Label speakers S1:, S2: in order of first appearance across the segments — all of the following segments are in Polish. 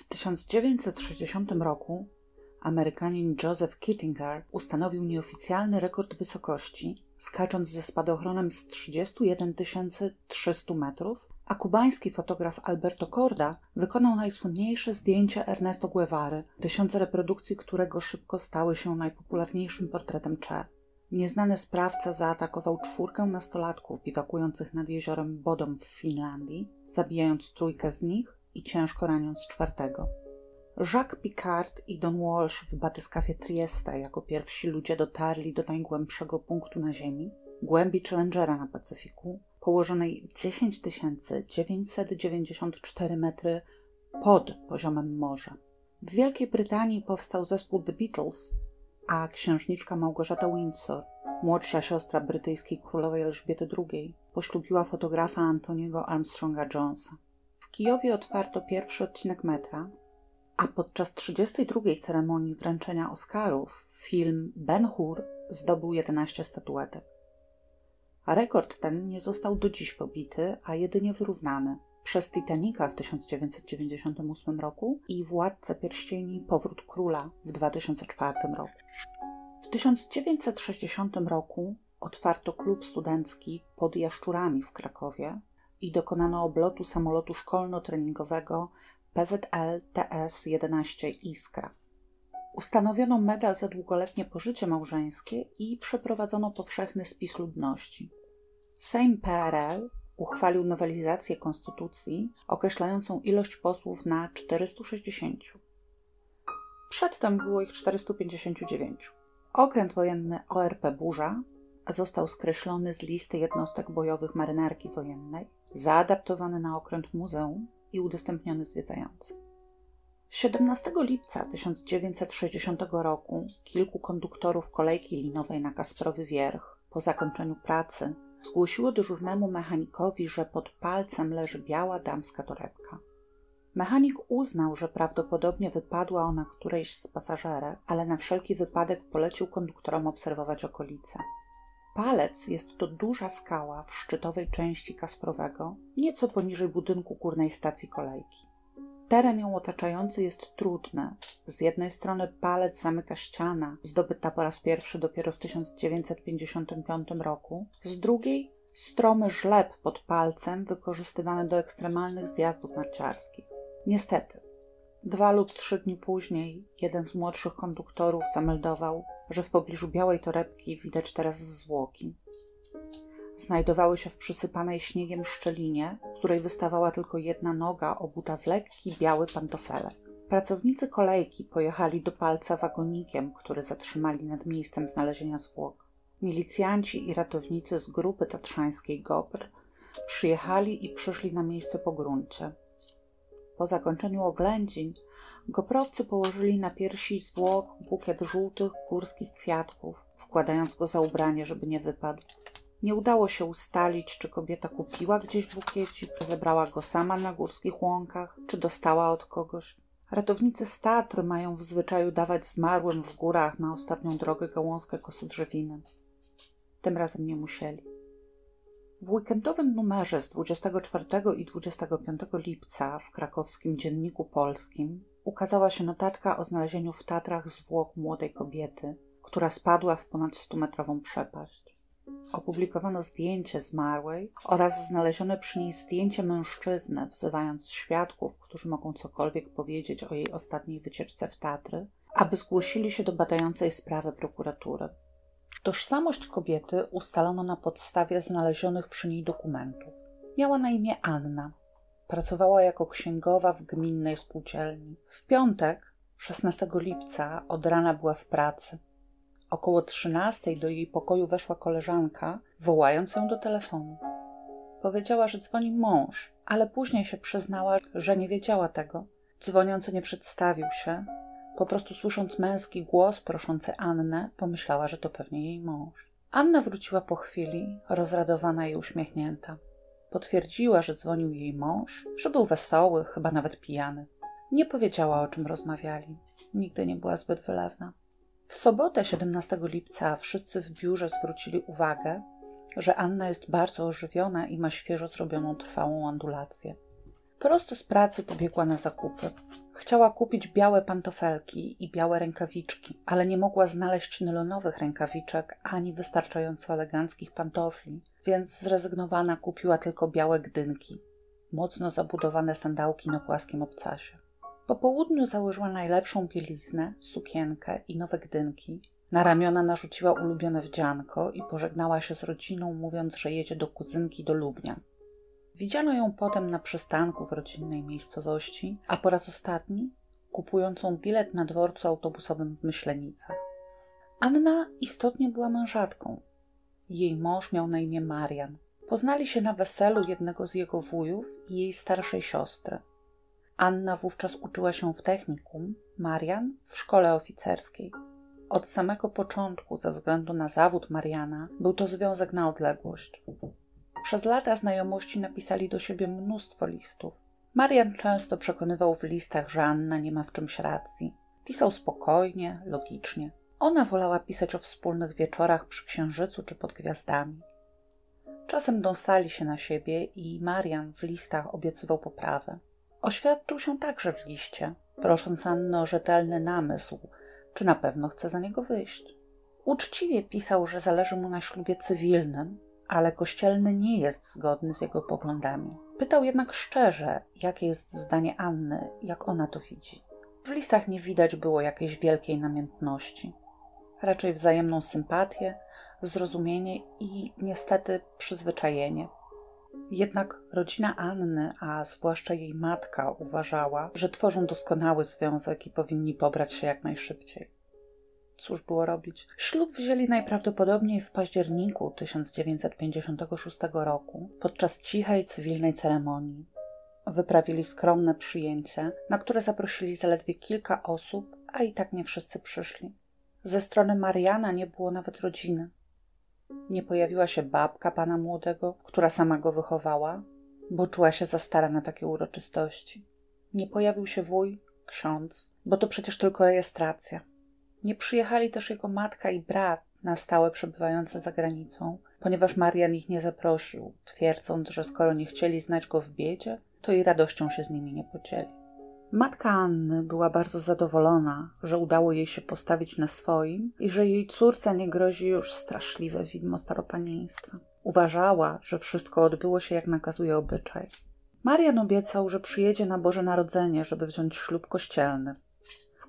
S1: W 1960 roku Amerykanin Joseph Kittinger ustanowił nieoficjalny rekord wysokości, skacząc ze spadochronem z 31 300 metrów, a kubański fotograf Alberto Corda wykonał najsłynniejsze zdjęcie Ernesto Guevary, tysiące reprodukcji którego szybko stały się najpopularniejszym portretem Che. Nieznany sprawca zaatakował czwórkę nastolatków biwakujących nad jeziorem Bodom w Finlandii, zabijając trójkę z nich i ciężko raniąc czwartego. Jacques Picard i Don Walsh w batyskafie Trieste jako pierwsi ludzie dotarli do najgłębszego punktu na Ziemi, głębi Challengera na Pacyfiku, położonej 10 994 metry pod poziomem morza. W Wielkiej Brytanii powstał zespół The Beatles, a księżniczka Małgorzata Windsor, młodsza siostra brytyjskiej królowej Elżbiety II, poślubiła fotografa Antoniego Armstronga Jonesa. W Kijowie otwarto pierwszy odcinek metra, a podczas 32. ceremonii wręczenia Oscarów film Ben Hur zdobył 11 statuetek. A rekord ten nie został do dziś pobity, a jedynie wyrównany przez Titanica w 1998 roku i Władcę Pierścieni Powrót Króla w 2004 roku. W 1960 roku otwarto klub studencki pod Jaszczurami w Krakowie i dokonano oblotu samolotu szkolno-treningowego PZL TS-11 Iskra. Ustanowiono medal za długoletnie pożycie małżeńskie i przeprowadzono powszechny spis ludności. Sejm PRL uchwalił nowelizację konstytucji określającą ilość posłów na 460. Przedtem było ich 459. Okręt wojenny ORP Burza został skreślony z listy jednostek bojowych marynarki wojennej, zaadaptowany na okręt muzeum i udostępniony zwiedzającym. 17 lipca 1960 roku kilku konduktorów kolejki linowej na Kasprowy Wierch po zakończeniu pracy zgłosiło dyżurnemu mechanikowi, że pod palcem leży biała damska torebka. Mechanik uznał, że prawdopodobnie wypadła ona którejś z pasażerek, ale na wszelki wypadek polecił konduktorom obserwować okolice. Palec jest to duża skała w szczytowej części Kasprowego, nieco poniżej budynku górnej stacji kolejki. Teren ją otaczający jest trudny. Z jednej strony palec zamyka ściana, zdobyta po raz pierwszy dopiero w 1955 roku, z drugiej stromy żleb pod palcem wykorzystywany do ekstremalnych zjazdów narciarskich. Niestety, dwa lub trzy dni później jeden z młodszych konduktorów zameldował, że w pobliżu białej torebki widać teraz zwłoki. Znajdowały się w przysypanej śniegiem szczelinie, której wystawała tylko jedna noga obuta w lekki biały pantofelek. Pracownicy kolejki pojechali do palca wagonikiem, który zatrzymali nad miejscem znalezienia zwłok. Milicjanci i ratownicy z grupy tatrzańskiej GOPR przyjechali i przyszli na miejsce po gruncie. Po zakończeniu oględzin goprowcy położyli na piersi zwłok bukiet żółtych górskich kwiatków, wkładając go za ubranie, żeby nie wypadł. Nie udało się ustalić, czy kobieta kupiła gdzieś bukiecik, czy zebrała go sama na górskich łąkach, czy dostała od kogoś. Ratownicy z mają w zwyczaju dawać zmarłym w górach na ostatnią drogę gałązkę kosodrzewiny. Tym razem nie musieli. W weekendowym numerze z 24 i 25 lipca w krakowskim Dzienniku Polskim ukazała się notatka o znalezieniu w Tatrach zwłok młodej kobiety, która spadła w ponad 100-metrową przepaść. Opublikowano zdjęcie zmarłej oraz znalezione przy niej zdjęcie mężczyzny, wzywając świadków, którzy mogą cokolwiek powiedzieć o jej ostatniej wycieczce w Tatry, aby zgłosili się do badającej sprawę prokuratury. Tożsamość kobiety ustalono na podstawie znalezionych przy niej dokumentów. Miała na imię Anna. Pracowała jako księgowa w gminnej spółdzielni. W piątek, 16 lipca, od rana była w pracy. Około 13 do jej pokoju weszła koleżanka, wołając ją do telefonu. Powiedziała, że dzwoni mąż, ale później się przyznała, że nie wiedziała tego. Dzwoniący nie przedstawił się, po prostu słysząc męski głos proszący Annę, pomyślała, że to pewnie jej mąż. Anna wróciła po chwili, rozradowana i uśmiechnięta. Potwierdziła, że dzwonił jej mąż, że był wesoły, chyba nawet pijany. Nie powiedziała, o czym rozmawiali. Nigdy nie była zbyt wylewna. W sobotę 17 lipca wszyscy w biurze zwrócili uwagę, że Anna jest bardzo ożywiona i ma świeżo zrobioną trwałą ondulację. Prosto z pracy pobiegła na zakupy. Chciała kupić białe pantofelki i białe rękawiczki, ale nie mogła znaleźć nylonowych rękawiczek ani wystarczająco eleganckich pantofli, więc zrezygnowana kupiła tylko białe gdynki, mocno zabudowane sandałki na płaskim obcasie. Po południu założyła najlepszą bieliznę, sukienkę i nowe gdynki. Na ramiona narzuciła ulubione wdzianko i pożegnała się z rodziną, mówiąc, że jedzie do kuzynki do Lubnia. Widziano ją potem na przystanku w rodzinnej miejscowości, a po raz ostatni kupującą bilet na dworcu autobusowym w Myślenicach. Anna istotnie była mężatką. Jej mąż miał na imię Marian. Poznali się na weselu jednego z jego wujów i jej starszej siostry. Anna wówczas uczyła się w technikum, Marian w szkole oficerskiej. Od samego początku, ze względu na zawód Mariana, był to związek na odległość. Przez lata znajomości napisali do siebie mnóstwo listów. Marian często przekonywał w listach, że Anna nie ma w czymś racji. Pisał spokojnie, logicznie. Ona wolała pisać o wspólnych wieczorach przy księżycu czy pod gwiazdami. Czasem dąsali się na siebie i Marian w listach obiecywał poprawę. Oświadczył się także w liście, prosząc Annę o rzetelny namysł, czy na pewno chce za niego wyjść. Uczciwie pisał, że zależy mu na ślubie cywilnym, ale kościelny nie jest zgodny z jego poglądami. Pytał jednak szczerze, jakie jest zdanie Anny, jak ona to widzi. W listach nie widać było jakiejś wielkiej namiętności, raczej wzajemną sympatię, zrozumienie i niestety przyzwyczajenie. Jednak rodzina Anny, a zwłaszcza jej matka, uważała, że tworzą doskonały związek i powinni pobrać się jak najszybciej. Cóż było robić? Ślub wzięli najprawdopodobniej w październiku 1956 roku, podczas cichej cywilnej ceremonii. Wyprawili skromne przyjęcie, na które zaprosili zaledwie kilka osób, a i tak nie wszyscy przyszli. Ze strony Mariana nie było nawet rodziny. Nie pojawiła się babka pana młodego, która sama go wychowała, bo czuła się za stara na takie uroczystości. Nie pojawił się wuj, ksiądz, bo to przecież tylko rejestracja. Nie przyjechali też jego matka i brat na stałe przebywające za granicą, ponieważ Marian ich nie zaprosił, twierdząc, że skoro nie chcieli znać go w biedzie, to i radością się z nimi nie podzieli. Matka Anny była bardzo zadowolona, że udało jej się postawić na swoim i że jej córce nie grozi już straszliwe widmo staropanieństwa. Uważała, że wszystko odbyło się jak nakazuje obyczaj. Marian obiecał, że przyjedzie na Boże Narodzenie, żeby wziąć ślub kościelny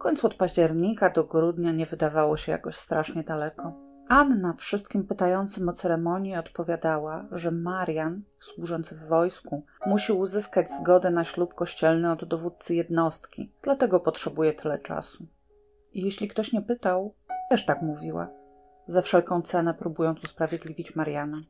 S1: końcu od października do grudnia nie wydawało się jakoś strasznie daleko. Anna wszystkim pytającym o ceremonię odpowiadała, że Marian, służący w wojsku, musi uzyskać zgodę na ślub kościelny od dowódcy jednostki, dlatego potrzebuje tyle czasu. I jeśli ktoś nie pytał, też tak mówiła, za wszelką cenę próbując usprawiedliwić Mariana.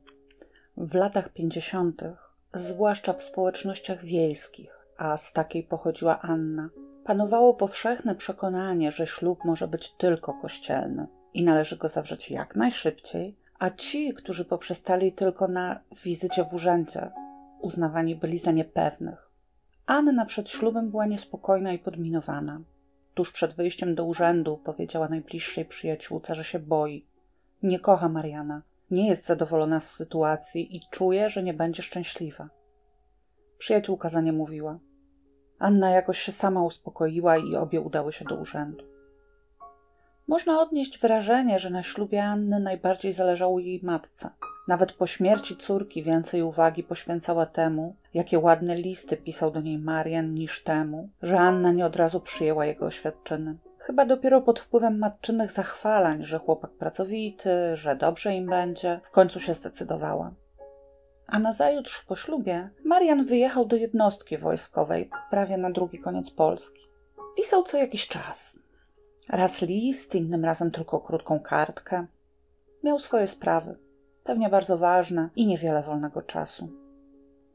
S1: W latach pięćdziesiątych, zwłaszcza w społecznościach wiejskich, a z takiej pochodziła Anna, Panowało powszechne przekonanie, że ślub może być tylko kościelny i należy go zawrzeć jak najszybciej, a ci, którzy poprzestali tylko na wizycie w urzędzie, uznawani byli za niepewnych. Anna przed ślubem była niespokojna i podminowana. Tuż przed wyjściem do urzędu powiedziała najbliższej przyjaciółce, że się boi. Nie kocha Mariana, nie jest zadowolona z sytuacji i czuje, że nie będzie szczęśliwa. Przyjaciółka za nie mówiła – Anna jakoś się sama uspokoiła i obie udały się do urzędu. Można odnieść wrażenie, że na ślubie Anny najbardziej zależało jej matce. Nawet po śmierci córki więcej uwagi poświęcała temu, jakie ładne listy pisał do niej Marian, niż temu, że Anna nie od razu przyjęła jego oświadczyny. Chyba dopiero pod wpływem matczynych zachwalań, że chłopak pracowity, że dobrze im będzie, w końcu się zdecydowała a nazajutrz po ślubie Marian wyjechał do jednostki wojskowej, prawie na drugi koniec Polski. Pisał co jakiś czas. Raz list, innym razem tylko krótką kartkę. Miał swoje sprawy, pewnie bardzo ważne i niewiele wolnego czasu.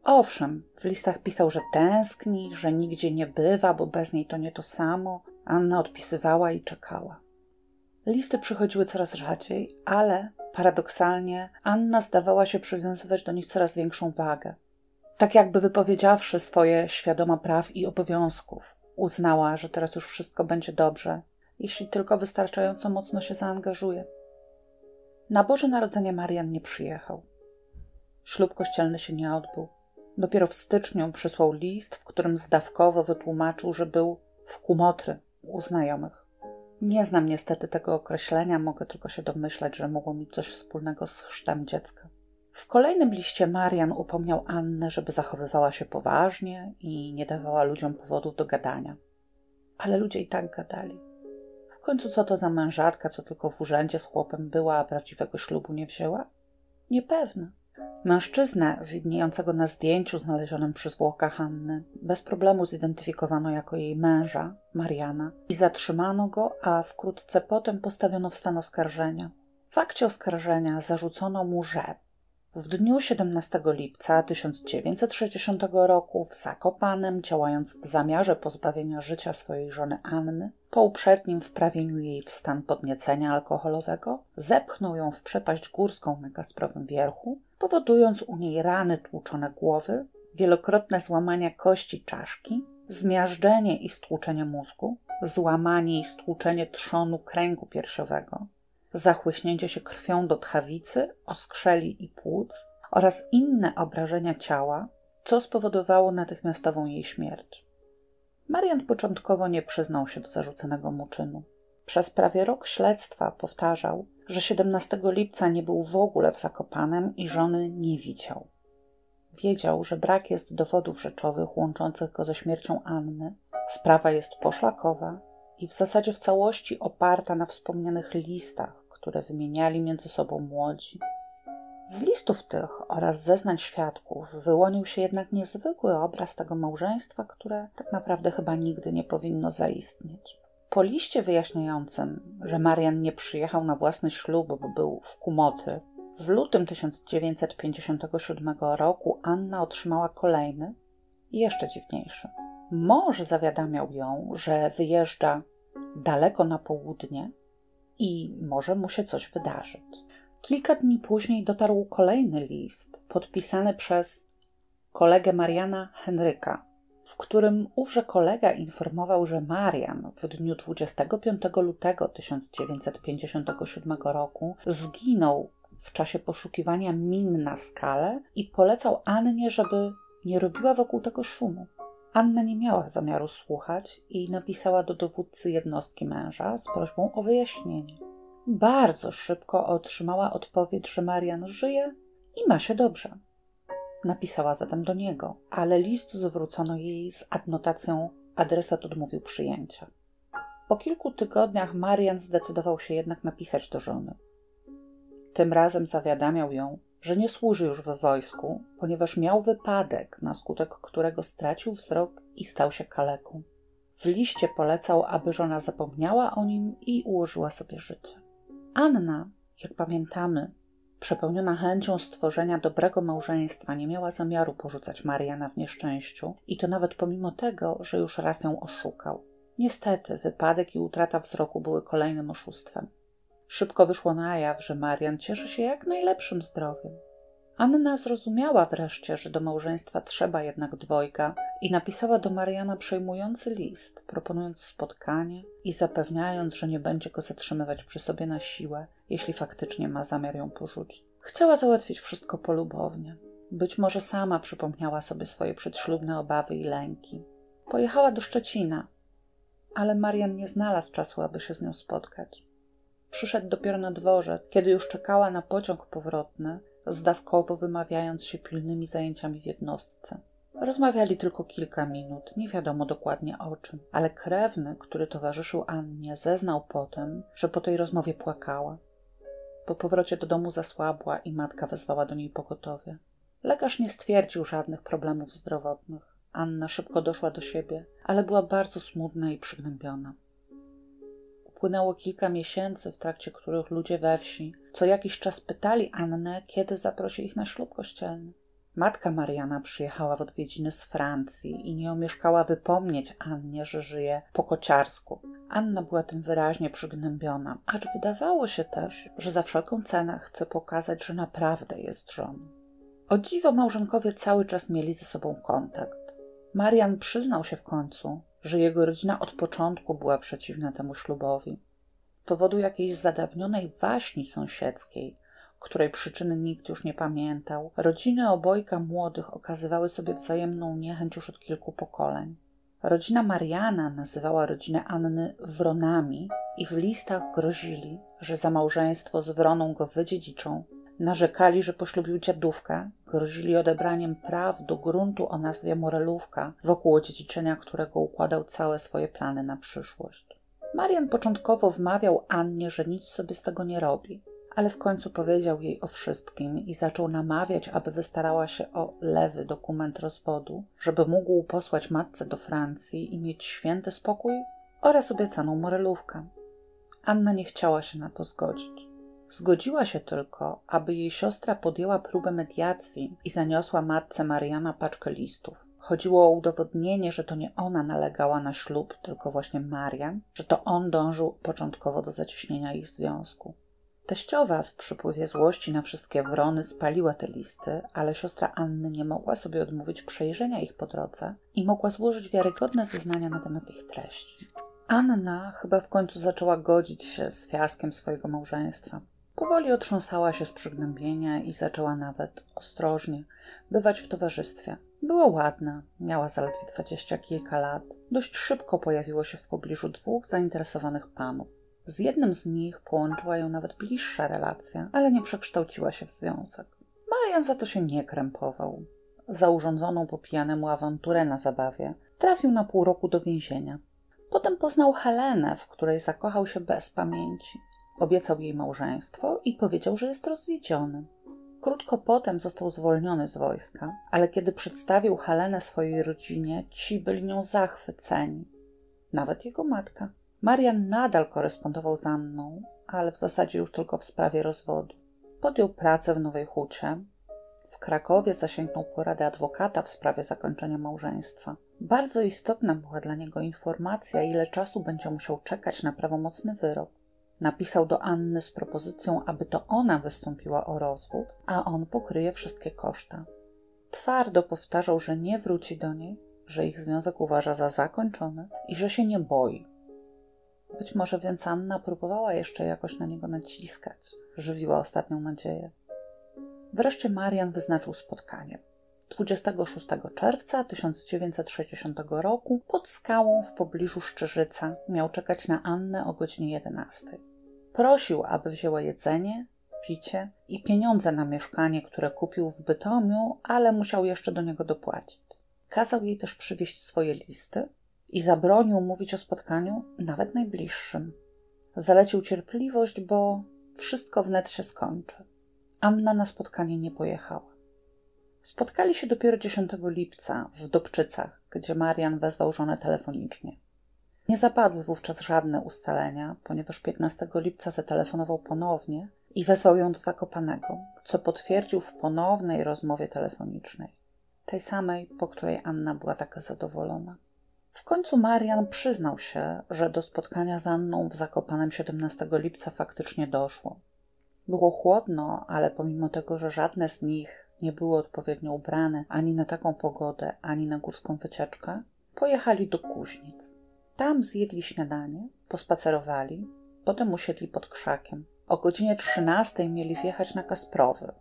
S1: Owszem, w listach pisał, że tęskni, że nigdzie nie bywa, bo bez niej to nie to samo. Anna odpisywała i czekała. Listy przychodziły coraz rzadziej, ale paradoksalnie Anna zdawała się przywiązywać do nich coraz większą wagę. Tak jakby wypowiedziawszy swoje świadoma praw i obowiązków, uznała, że teraz już wszystko będzie dobrze, jeśli tylko wystarczająco mocno się zaangażuje. Na Boże Narodzenie Marian nie przyjechał. Ślub kościelny się nie odbył. Dopiero w styczniu przysłał list, w którym zdawkowo wytłumaczył, że był w kumotry u znajomych. Nie znam niestety tego określenia, mogę tylko się domyślać, że mogło mieć coś wspólnego z chrztem dziecka. W kolejnym liście Marian upomniał Annę, żeby zachowywała się poważnie i nie dawała ludziom powodów do gadania. Ale ludzie i tak gadali. W końcu co to za mężatka, co tylko w urzędzie z chłopem była, a prawdziwego ślubu nie wzięła? Niepewna. Mężczyznę widniejącego na zdjęciu znalezionym przy zwłokach Anny bez problemu zidentyfikowano jako jej męża, Mariana, i zatrzymano go, a wkrótce potem postawiono w stan oskarżenia. W akcie oskarżenia zarzucono mu, że w dniu 17 lipca 1960 roku w Zakopanem, działając w zamiarze pozbawienia życia swojej żony Anny, po uprzednim wprawieniu jej w stan podniecenia alkoholowego, zepchnął ją w przepaść górską na Kasprowym Wierchu, powodując u niej rany tłuczone głowy, wielokrotne złamania kości czaszki, zmiażdżenie i stłuczenie mózgu, złamanie i stłuczenie trzonu kręgu piersiowego, zachłyśnięcie się krwią do tchawicy, oskrzeli i płuc oraz inne obrażenia ciała, co spowodowało natychmiastową jej śmierć. Marian początkowo nie przyznał się do zarzuconego mu czynu. Przez prawie rok śledztwa powtarzał, że 17 lipca nie był w ogóle w Zakopanem i żony nie widział. Wiedział, że brak jest dowodów rzeczowych łączących go ze śmiercią Anny. Sprawa jest poszlakowa i w zasadzie w całości oparta na wspomnianych listach, które wymieniali między sobą młodzi. Z listów tych oraz zeznań świadków wyłonił się jednak niezwykły obraz tego małżeństwa, które tak naprawdę chyba nigdy nie powinno zaistnieć. Po liście wyjaśniającym, że Marian nie przyjechał na własny ślub, bo był w Kumoty, w lutym 1957 roku Anna otrzymała kolejny, jeszcze dziwniejszy. Mąż zawiadamiał ją, że wyjeżdża daleko na południe i może mu się coś wydarzyć. Kilka dni później dotarł kolejny list podpisany przez kolegę Mariana Henryka, w którym ówże kolega informował, że Marian w dniu 25 lutego 1957 roku zginął w czasie poszukiwania min na skale i polecał Annie, żeby nie robiła wokół tego szumu. Anna nie miała zamiaru słuchać i napisała do dowódcy jednostki męża z prośbą o wyjaśnienie. Bardzo szybko otrzymała odpowiedź, że Marian żyje i ma się dobrze. Napisała zatem do niego, ale list zwrócono jej z adnotacją adresat odmówił przyjęcia. Po kilku tygodniach Marian zdecydował się jednak napisać do żony. Tym razem zawiadamiał ją, że nie służy już w wojsku, ponieważ miał wypadek, na skutek którego stracił wzrok i stał się kaleką. W liście polecał, aby żona zapomniała o nim i ułożyła sobie życie. Anna, jak pamiętamy, przepełniona chęcią stworzenia dobrego małżeństwa, nie miała zamiaru porzucać Mariana w nieszczęściu i to nawet pomimo tego, że już raz ją oszukał. Niestety, wypadek i utrata wzroku były kolejnym oszustwem. Szybko wyszło na jaw, że Marian cieszy się jak najlepszym zdrowiem. Anna zrozumiała wreszcie, że do małżeństwa trzeba jednak dwojga i napisała do Mariana przejmujący list, proponując spotkanie i zapewniając, że nie będzie go zatrzymywać przy sobie na siłę, jeśli faktycznie ma zamiar ją porzucić. Chciała załatwić wszystko polubownie. Być może sama przypomniała sobie swoje przedślubne obawy i lęki. Pojechała do Szczecina, ale Marian nie znalazł czasu, aby się z nią spotkać. Przyszedł dopiero na dworze, kiedy już czekała na pociąg powrotny, zdawkowo wymawiając się pilnymi zajęciami w jednostce. Rozmawiali tylko kilka minut, nie wiadomo dokładnie o czym, ale krewny, który towarzyszył Annie, zeznał potem, że po tej rozmowie płakała. Po powrocie do domu zasłabła i matka wezwała do niej pogotowie. Lekarz nie stwierdził żadnych problemów zdrowotnych. Anna szybko doszła do siebie, ale była bardzo smutna i przygnębiona. Upłynęło kilka miesięcy, w trakcie których ludzie we wsi co jakiś czas pytali Annę, kiedy zaprosi ich na ślub kościelny. Matka Mariana przyjechała w odwiedziny z Francji i nie omieszkała wypomnieć Annie, że żyje po kociarsku. Anna była tym wyraźnie przygnębiona, acz wydawało się też, że za wszelką cenę chce pokazać, że naprawdę jest żoną. O dziwo małżonkowie cały czas mieli ze sobą kontakt. Marian przyznał się w końcu, że jego rodzina od początku była przeciwna temu ślubowi. Powodu jakiejś zadawnionej waśni sąsiedzkiej, której przyczyny nikt już nie pamiętał, rodziny obojga młodych okazywały sobie wzajemną niechęć już od kilku pokoleń. Rodzina Mariana nazywała rodzinę Anny Wronami i w listach grozili, że za małżeństwo z Wroną go wydziedziczą. Narzekali, że poślubił dziadówkę, grozili odebraniem praw do gruntu o nazwie Morelówka, wokół odziedziczenia którego układał całe swoje plany na przyszłość. Marian początkowo wmawiał Annie, że nic sobie z tego nie robi, ale w końcu powiedział jej o wszystkim i zaczął namawiać, aby wystarała się o lewy dokument rozwodu, żeby mógł posłać matce do Francji i mieć święty spokój oraz obiecaną morelówkę. Anna nie chciała się na to zgodzić. Zgodziła się tylko, aby jej siostra podjęła próbę mediacji i zaniosła matce Mariana paczkę listów. Chodziło o udowodnienie, że to nie ona nalegała na ślub, tylko właśnie Marian, że to on dążył początkowo do zacieśnienia ich związku. Teściowa w przypływie złości na wszystkie wrony spaliła te listy, ale siostra Anny nie mogła sobie odmówić przejrzenia ich po drodze i mogła złożyć wiarygodne zeznania na temat ich treści. Anna chyba w końcu zaczęła godzić się z fiaskiem swojego małżeństwa. Powoli otrząsała się z przygnębienia i zaczęła nawet ostrożnie bywać w towarzystwie. Była ładna, miała zaledwie dwadzieścia kilka lat. Dość szybko pojawiło się w pobliżu dwóch zainteresowanych panów. Z jednym z nich połączyła ją nawet bliższa relacja, ale nie przekształciła się w związek. Marian za to się nie krępował. Za urządzoną po pijanemu awanturę na zabawie trafił na pół roku do więzienia. Potem poznał Helenę, w której zakochał się bez pamięci. Obiecał jej małżeństwo i powiedział, że jest rozwiedziony. Krótko potem został zwolniony z wojska, ale kiedy przedstawił Helenę swojej rodzinie, ci byli nią zachwyceni. Nawet jego matka. Marian nadal korespondował z Anną, ale w zasadzie już tylko w sprawie rozwodu. Podjął pracę w Nowej Hucie. W Krakowie zasięgnął porady adwokata w sprawie zakończenia małżeństwa. Bardzo istotna była dla niego informacja, ile czasu będzie musiał czekać na prawomocny wyrok. Napisał do Anny z propozycją, aby to ona wystąpiła o rozwód, a on pokryje wszystkie koszta. Twardo powtarzał, że nie wróci do niej, że ich związek uważa za zakończony i że się nie boi. Być może więc Anna próbowała jeszcze jakoś na niego naciskać, żywiła ostatnią nadzieję. Wreszcie Marian wyznaczył spotkanie. 26 czerwca 1960 roku pod skałą w pobliżu Szczyżyca miał czekać na Annę o godzinie 11. Prosił, aby wzięła jedzenie, picie i pieniądze na mieszkanie, które kupił w Bytomiu, ale musiał jeszcze do niego dopłacić. Kazał jej też przywieźć swoje listy i zabronił mówić o spotkaniu nawet najbliższym. Zalecił cierpliwość, bo wszystko wnet się skończy. Anna na spotkanie nie pojechała. Spotkali się dopiero 10 lipca w Dobczycach, gdzie Marian wezwał żonę telefonicznie. Nie zapadły wówczas żadne ustalenia, ponieważ 15 lipca zatelefonował ponownie i wezwał ją do Zakopanego, co potwierdził w ponownej rozmowie telefonicznej, tej samej, po której Anna była taka zadowolona. W końcu Marian przyznał się, że do spotkania z Anną w Zakopanem 17 lipca faktycznie doszło. Było chłodno, ale pomimo tego, że żadne z nich nie były odpowiednio ubrane ani na taką pogodę, ani na górską wycieczkę, pojechali do Kuźnic. Tam zjedli śniadanie, pospacerowali, potem usiedli pod krzakiem. O godzinie 13 mieli wjechać na Kasprowy.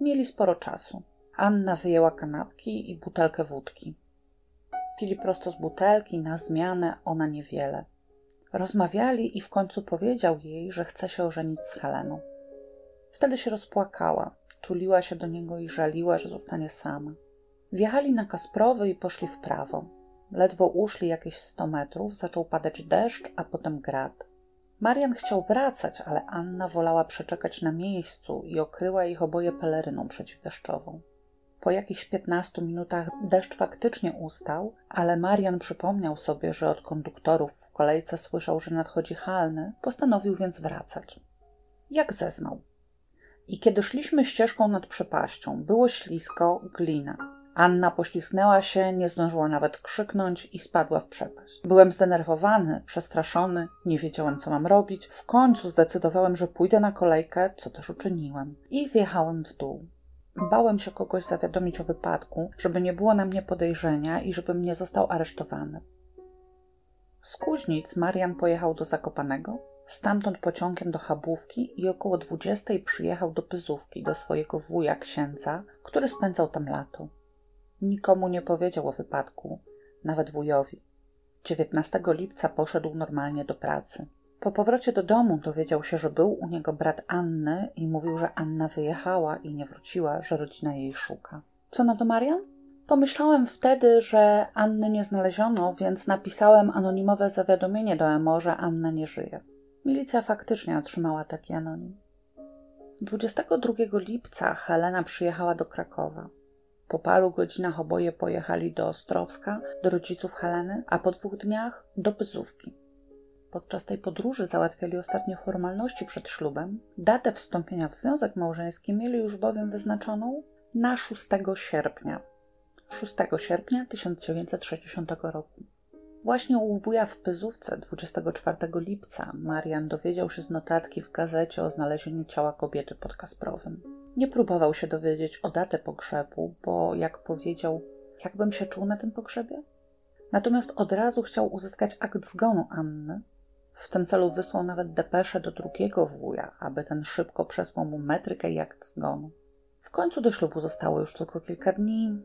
S1: Mieli sporo czasu. Anna wyjęła kanapki i butelkę wódki. Pili prosto z butelki, na zmianę, ona niewiele. Rozmawiali i w końcu powiedział jej, że chce się ożenić z Heleną. Wtedy się rozpłakała tuliła się do niego i żaliła, że zostanie sama. Wjechali na Kasprowy i poszli w prawo. Ledwo uszli jakieś sto metrów, zaczął padać deszcz, a potem grad. Marian chciał wracać, ale Anna wolała przeczekać na miejscu i okryła ich oboje peleryną przeciwdeszczową. Po jakichś piętnastu minutach deszcz faktycznie ustał, ale Marian przypomniał sobie, że od konduktorów w kolejce słyszał, że nadchodzi halny, postanowił więc wracać. Jak zeznał, i kiedy szliśmy ścieżką nad przepaścią, było ślisko, glina. Anna poślizgnęła się, nie zdążyła nawet krzyknąć i spadła w przepaść. Byłem zdenerwowany, przestraszony, nie wiedziałem, co mam robić. W końcu zdecydowałem, że pójdę na kolejkę, co też uczyniłem, i zjechałem w dół. Bałem się kogoś zawiadomić o wypadku, żeby nie było na mnie podejrzenia i żebym nie został aresztowany. Z Kuźnic Marian pojechał do Zakopanego, Stamtąd pociągiem do Chabówki i około dwudziestej przyjechał do Pyzówki, do swojego wuja księdza, który spędzał tam lato. Nikomu nie powiedział o wypadku, nawet wujowi. 19 lipca poszedł normalnie do pracy. Po powrocie do domu dowiedział się, że był u niego brat Anny i mówił, że Anna wyjechała i nie wróciła, że rodzina jej szuka. Co na to Marian? Pomyślałem wtedy, że Anny nie znaleziono, więc napisałem anonimowe zawiadomienie do EMO, że Anna nie żyje. Milicja faktycznie otrzymała taki anonim. 22 lipca Helena przyjechała do Krakowa. Po paru godzinach oboje pojechali do Ostrowska, do rodziców Heleny, a po dwóch dniach do Pyzówki. Podczas tej podróży załatwiali ostatnie formalności przed ślubem. Datę wstąpienia w związek małżeński mieli już bowiem wyznaczoną na 6 sierpnia. 6 sierpnia 1960 roku. Właśnie u wuja w Pyzówce 24 lipca Marian dowiedział się z notatki w gazecie o znalezieniu ciała kobiety pod Kasprowym. Nie próbował się dowiedzieć o datę pogrzebu, bo jak powiedział, jakbym się czuł na tym pogrzebie? Natomiast od razu chciał uzyskać akt zgonu Anny. W tym celu wysłał nawet depeszę do drugiego wuja, aby ten szybko przesłał mu metrykę i akt zgonu. W końcu do ślubu zostało już tylko kilka dni,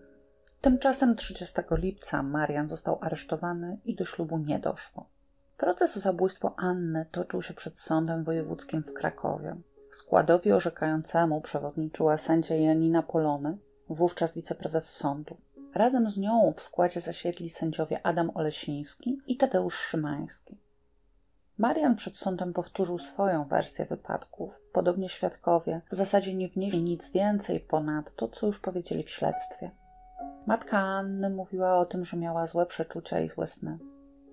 S1: Tymczasem 30 lipca Marian został aresztowany i do ślubu nie doszło. Proces o zabójstwo Anny toczył się przed sądem wojewódzkim w Krakowie. Składowi orzekającemu przewodniczyła sędzia Janina Polony, wówczas wiceprezes sądu. Razem z nią w składzie zasiedli sędziowie Adam Olesiński i Tadeusz Szymański. Marian przed sądem powtórzył swoją wersję wypadków. Podobnie świadkowie w zasadzie nie wnieśli nic więcej ponad to, co już powiedzieli w śledztwie. Matka Anny mówiła o tym, że miała złe przeczucia i złe sny.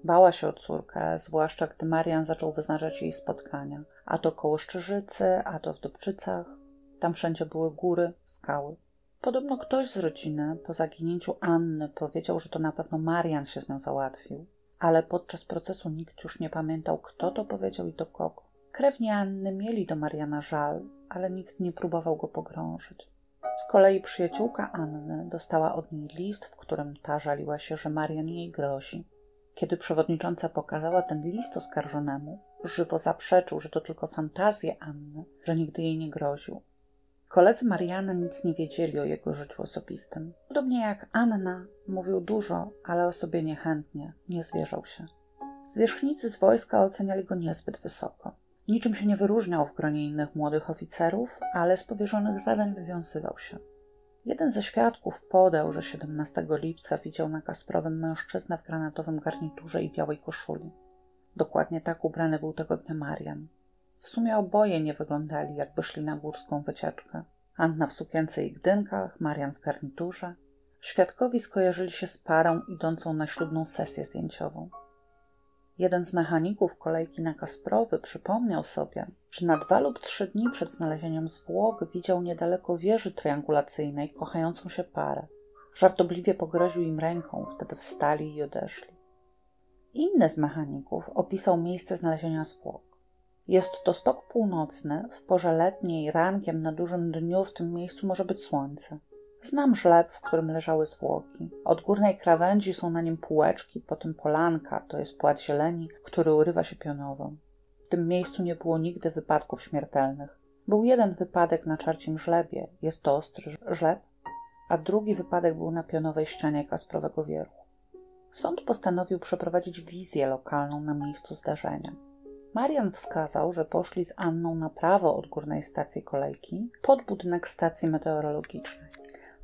S1: Bała się o córkę, zwłaszcza gdy Marian zaczął wyznaczać jej spotkania, a to koło Szczyżycy, a to w Dobczycach. Tam wszędzie były góry, skały. Podobno ktoś z rodziny po zaginięciu Anny powiedział, że to na pewno Marian się z nią załatwił, ale podczas procesu nikt już nie pamiętał, kto to powiedział i do kogo. Krewni Anny mieli do Mariana żal, ale nikt nie próbował go pogrążyć. Z kolei przyjaciółka Anny dostała od niej list, w którym ta żaliła się, że Marian jej grozi. Kiedy przewodnicząca pokazała ten list oskarżonemu, żywo zaprzeczył, że to tylko fantazje Anny, że nigdy jej nie groził. Koledzy Mariana nic nie wiedzieli o jego życiu osobistym. Podobnie jak Anna, mówił dużo, ale o sobie niechętnie, nie zwierzał się. Zwierzchnicy z wojska oceniali go niezbyt wysoko. Niczym się nie wyróżniał w gronie innych młodych oficerów, ale z powierzonych zadań wywiązywał się. Jeden ze świadków podał, że 17 lipca widział na Kasprowym mężczyznę w granatowym garniturze i białej koszuli. Dokładnie tak ubrany był tego dnia Marian. W sumie oboje nie wyglądali, jakby szli na górską wycieczkę. Anna w sukience i gdynkach, Marian w garniturze. Świadkowi skojarzyli się z parą idącą na ślubną sesję zdjęciową. Jeden z mechaników kolejki na Kasprowy przypomniał sobie, że na dwa lub trzy dni przed znalezieniem zwłok widział niedaleko wieży triangulacyjnej kochającą się parę. Żartobliwie pogroził im ręką, wtedy wstali i odeszli. Inny z mechaników opisał miejsce znalezienia zwłok. Jest to stok północny, w porze letniej, rankiem na dużym dniu w tym miejscu może być słońce. Znam żleb, w którym leżały zwłoki. Od górnej krawędzi są na nim półeczki, potem polanka, to jest płat zieleni, który urywa się pionowo. W tym miejscu nie było nigdy wypadków śmiertelnych. Był jeden wypadek na czarcim żlebie, jest to ostry żleb, a drugi wypadek był na pionowej ścianie Kasprowego Wierchu. Sąd postanowił przeprowadzić wizję lokalną na miejscu zdarzenia. Marian wskazał, że poszli z Anną na prawo od górnej stacji kolejki pod budynek stacji meteorologicznej.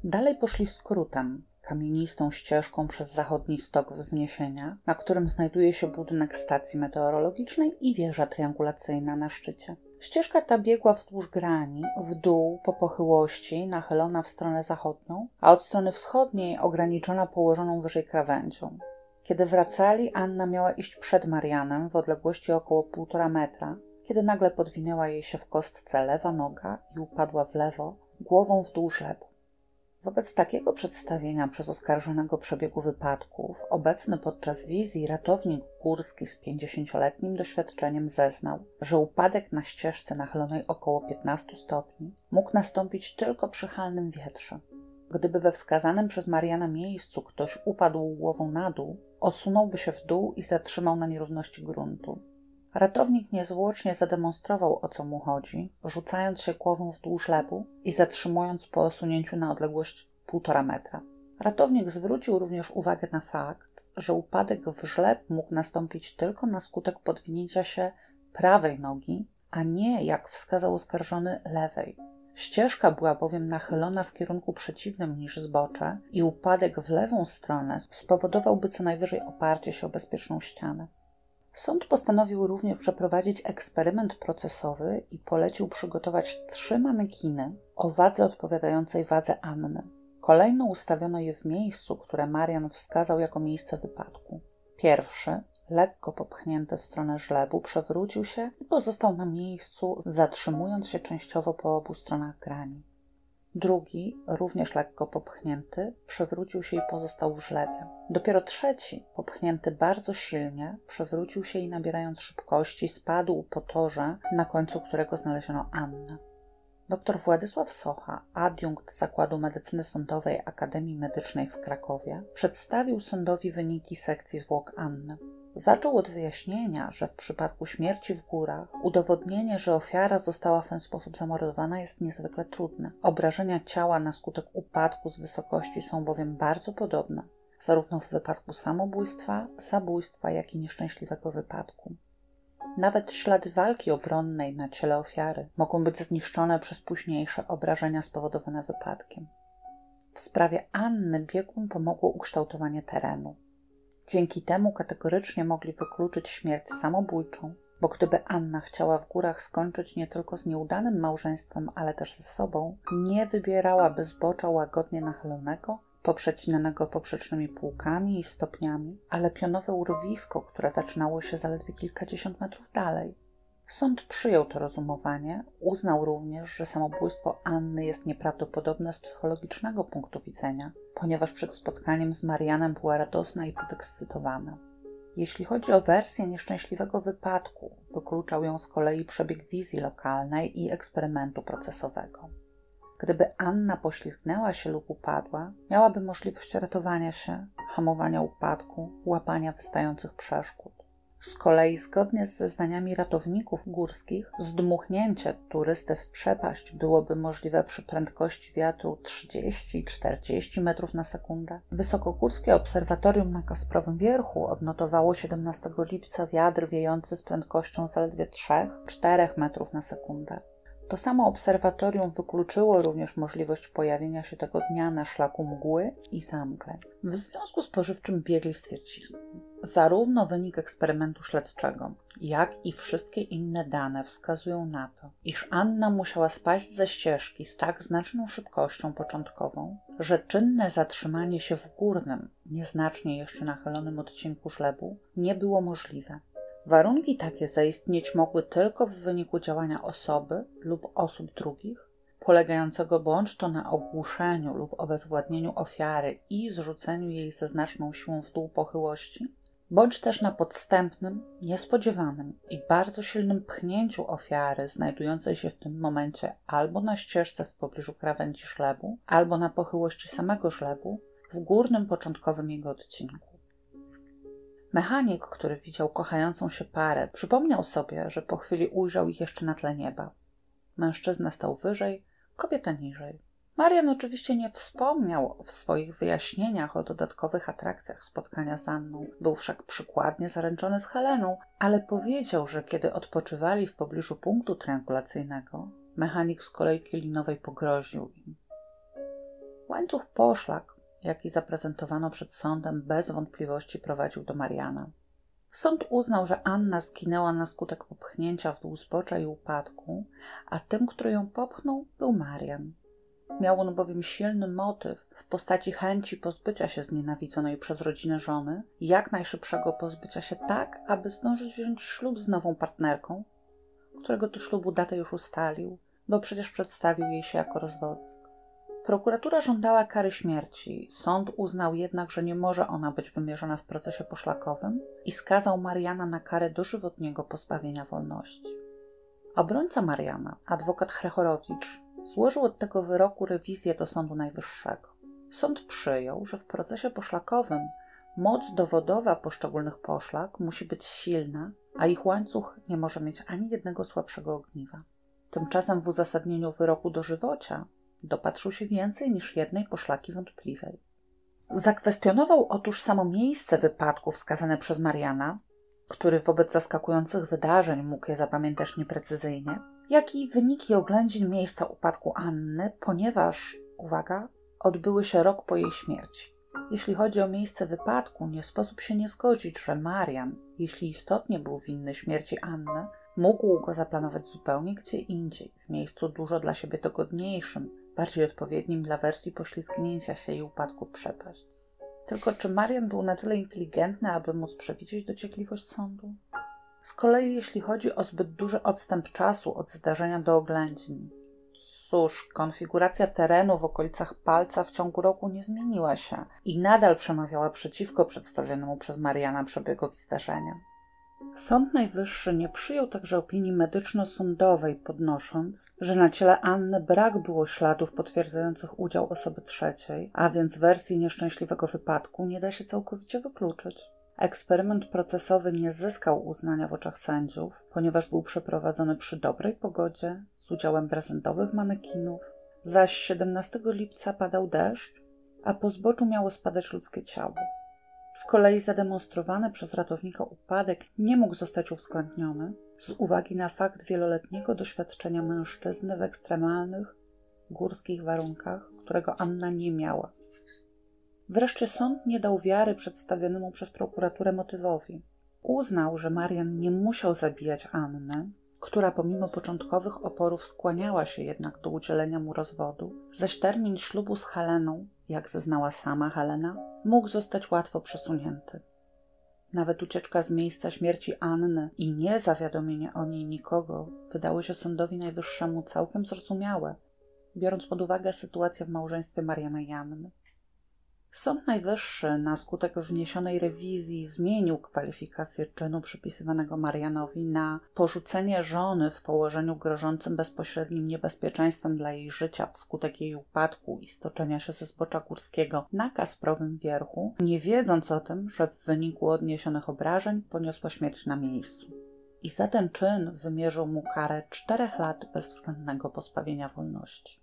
S1: Dalej poszli skrótem, kamienistą ścieżką przez zachodni stok wzniesienia, na którym znajduje się budynek stacji meteorologicznej i wieża triangulacyjna na szczycie. Ścieżka ta biegła wzdłuż grani, w dół po pochyłości, nachylona w stronę zachodnią, a od strony wschodniej ograniczona położoną wyżej krawędzią. Kiedy wracali, Anna miała iść przed Marianem w odległości około półtora metra, kiedy nagle podwinęła jej się w kostce lewa noga i upadła w lewo, głową w dół żlebu. Wobec takiego przedstawienia przez oskarżonego przebiegu wypadków, obecny podczas wizji ratownik górski z 50-letnim doświadczeniem zeznał, że upadek na ścieżce nachylonej około 15 stopni mógł nastąpić tylko przy halnym wietrze. Gdyby we wskazanym przez Mariana miejscu ktoś upadł głową na dół, osunąłby się w dół i zatrzymał na nierówności gruntu. Ratownik niezwłocznie zademonstrował, o co mu chodzi, rzucając się głową w dół żlebu i zatrzymując po osunięciu na odległość półtora metra. Ratownik zwrócił również uwagę na fakt, że upadek w żleb mógł nastąpić tylko na skutek podwinięcia się prawej nogi, a nie, jak wskazał oskarżony, lewej. Ścieżka była bowiem nachylona w kierunku przeciwnym niż zbocze i upadek w lewą stronę spowodowałby co najwyżej oparcie się o bezpieczną ścianę. Sąd postanowił również przeprowadzić eksperyment procesowy i polecił przygotować trzy manekiny o wadze odpowiadającej wadze Anny. Kolejno ustawiono je w miejscu, które Marian wskazał jako miejsce wypadku. Pierwszy, lekko popchnięty w stronę żlebu, przewrócił się i pozostał na miejscu, zatrzymując się częściowo po obu stronach grani. Drugi, również lekko popchnięty, przewrócił się i pozostał w żlebie. Dopiero trzeci, popchnięty bardzo silnie, przewrócił się i nabierając szybkości spadł po torze, na końcu którego znaleziono Annę. Dr Władysław Socha, adiunkt Zakładu Medycyny Sądowej Akademii Medycznej w Krakowie, przedstawił sądowi wyniki sekcji zwłok Anny. Zaczął od wyjaśnienia, że w przypadku śmierci w górach udowodnienie, że ofiara została w ten sposób zamordowana jest niezwykle trudne. Obrażenia ciała na skutek upadku z wysokości są bowiem bardzo podobne, zarówno w wypadku samobójstwa, zabójstwa, jak i nieszczęśliwego wypadku. Nawet ślady walki obronnej na ciele ofiary mogą być zniszczone przez późniejsze obrażenia spowodowane wypadkiem. W sprawie Anny biegłym pomogło ukształtowanie terenu. Dzięki temu kategorycznie mogli wykluczyć śmierć samobójczą, bo gdyby Anna chciała w górach skończyć nie tylko z nieudanym małżeństwem, ale też ze sobą, nie wybierałaby zbocza łagodnie nachylonego, poprzecinanego poprzecznymi półkami i stopniami, ale pionowe urwisko, które zaczynało się zaledwie kilkadziesiąt metrów dalej. Sąd przyjął to rozumowanie, uznał również, że samobójstwo Anny jest nieprawdopodobne z psychologicznego punktu widzenia, ponieważ przed spotkaniem z Marianem była radosna i podekscytowana. Jeśli chodzi o wersję nieszczęśliwego wypadku, wykluczał ją z kolei przebieg wizji lokalnej i eksperymentu procesowego. Gdyby Anna poślizgnęła się lub upadła, miałaby możliwość ratowania się, hamowania upadku, łapania wystających przeszkód. Z kolei, zgodnie z zeznaniami ratowników górskich, zdmuchnięcie turysty w przepaść byłoby możliwe przy prędkości wiatru 30-40 metrów na sekundę. Wysokogórskie obserwatorium na Kasprowym Wierchu odnotowało 17 lipca wiatr wiejący z prędkością zaledwie 3-4 metrów na sekundę. To samo obserwatorium wykluczyło również możliwość pojawienia się tego dnia na szlaku mgły i zamgleń. W związku z pożywczym biegli stwierdzili, zarówno wynik eksperymentu śledczego, jak i wszystkie inne dane wskazują na to, iż Anna musiała spaść ze ścieżki z tak znaczną szybkością początkową, że czynne zatrzymanie się w górnym, nieznacznie jeszcze nachylonym odcinku żlebu nie było możliwe. Warunki takie zaistnieć mogły tylko w wyniku działania osoby lub osób drugich, polegającego bądź to na ogłuszeniu lub obezwładnieniu ofiary i zrzuceniu jej ze znaczną siłą w dół pochyłości, bądź też na podstępnym, niespodziewanym i bardzo silnym pchnięciu ofiary znajdującej się w tym momencie albo na ścieżce w pobliżu krawędzi żlebu, albo na pochyłości samego żlebu w górnym początkowym jego odcinku. Mechanik, który widział kochającą się parę, przypomniał sobie, że po chwili ujrzał ich jeszcze na tle nieba. Mężczyzna stał wyżej, kobieta niżej. Marian oczywiście nie wspomniał w swoich wyjaśnieniach o dodatkowych atrakcjach spotkania z Anną. Był wszak przykładnie zaręczony z Heleną, ale powiedział, że kiedy odpoczywali w pobliżu punktu triangulacyjnego, mechanik z kolejki linowej pogroził im. Łańcuch poszlak jaki zaprezentowano przed sądem, bez wątpliwości prowadził do Mariana. Sąd uznał, że Anna zginęła na skutek popchnięcia w dół zbocza i upadku, a tym, który ją popchnął, był Marian. Miał on bowiem silny motyw w postaci chęci pozbycia się znienawidzonej przez rodzinę żony, jak najszybszego pozbycia się tak, aby zdążyć wziąć ślub z nową partnerką, którego to ślubu datę już ustalił, bo przecież przedstawił jej się jako rozwodnik. Prokuratura żądała kary śmierci. Sąd uznał jednak, że nie może ona być wymierzona w procesie poszlakowym i skazał Mariana na karę dożywotniego pozbawienia wolności. Obrońca Mariana, adwokat Hrechorowicz, złożył od tego wyroku rewizję do Sądu Najwyższego. Sąd przyjął, że w procesie poszlakowym moc dowodowa poszczególnych poszlak musi być silna a ich łańcuch nie może mieć ani jednego słabszego ogniwa. Tymczasem w uzasadnieniu wyroku dożywocia dopatrzył się więcej niż jednej poszlaki wątpliwej. Zakwestionował otóż samo miejsce wypadku wskazane przez Mariana, który wobec zaskakujących wydarzeń mógł je zapamiętać nieprecyzyjnie, jak i wyniki oględzin miejsca upadku Anny, ponieważ, uwaga, odbyły się rok po jej śmierci. Jeśli chodzi o miejsce wypadku, nie sposób się nie zgodzić, że Marian, jeśli istotnie był winny śmierci Anny, mógł go zaplanować zupełnie gdzie indziej, w miejscu dużo dla siebie dogodniejszym, bardziej odpowiednim dla wersji poślizgnięcia się i upadku w przepaść. Tylko czy Marian był na tyle inteligentny, aby móc przewidzieć dociekliwość sądu? Z kolei jeśli chodzi o zbyt duży odstęp czasu od zdarzenia do oględzin, cóż, konfiguracja terenu w okolicach palca w ciągu roku nie zmieniła się i nadal przemawiała przeciwko przedstawionemu przez Mariana przebiegowi zdarzenia. Sąd Najwyższy nie przyjął także opinii medyczno-sądowej, podnosząc, że na ciele Anny brak było śladów potwierdzających udział osoby trzeciej, a więc wersji nieszczęśliwego wypadku nie da się całkowicie wykluczyć. Eksperyment procesowy nie zyskał uznania w oczach sędziów, ponieważ był przeprowadzony przy dobrej pogodzie, z udziałem prezentowych manekinów, zaś 17 lipca padał deszcz, a po zboczu miało spadać ludzkie ciało. Z kolei zademonstrowany przez ratownika upadek nie mógł zostać uwzględniony z uwagi na fakt wieloletniego doświadczenia mężczyzny w ekstremalnych, górskich warunkach, którego Anna nie miała. Wreszcie sąd nie dał wiary przedstawionemu przez prokuraturę motywowi. Uznał, że Marian nie musiał zabijać Anny, która pomimo początkowych oporów skłaniała się jednak do udzielenia mu rozwodu, zaś termin ślubu z Heleną, jak zeznała sama Helena, mógł zostać łatwo przesunięty. Nawet ucieczka z miejsca śmierci Anny i nie zawiadomienie o niej nikogo wydały się sądowi najwyższemu całkiem zrozumiałe, biorąc pod uwagę sytuację w małżeństwie Mariana i Anny. Sąd Najwyższy na skutek wniesionej rewizji zmienił kwalifikację czynu przypisywanego Marianowi na porzucenie żony w położeniu grożącym bezpośrednim niebezpieczeństwem dla jej życia wskutek jej upadku i stoczenia się ze zbocza górskiego na Kasprowym Wierchu, nie wiedząc o tym, że w wyniku odniesionych obrażeń poniosła śmierć na miejscu. I za ten czyn wymierzył mu karę czterech lat bezwzględnego pozbawienia wolności.